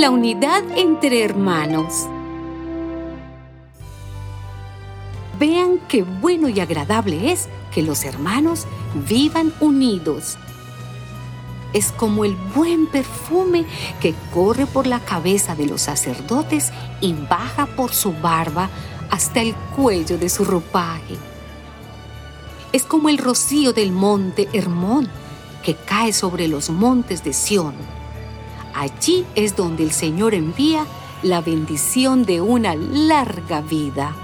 la unidad entre hermanos. Vean qué bueno y agradable es que los hermanos vivan unidos. Es como el buen perfume que corre por la cabeza de los sacerdotes y baja por su barba hasta el cuello de su ropaje. Es como el rocío del monte Hermón que cae sobre los montes de Sión. Allí es donde el Señor envía la bendición de una larga vida.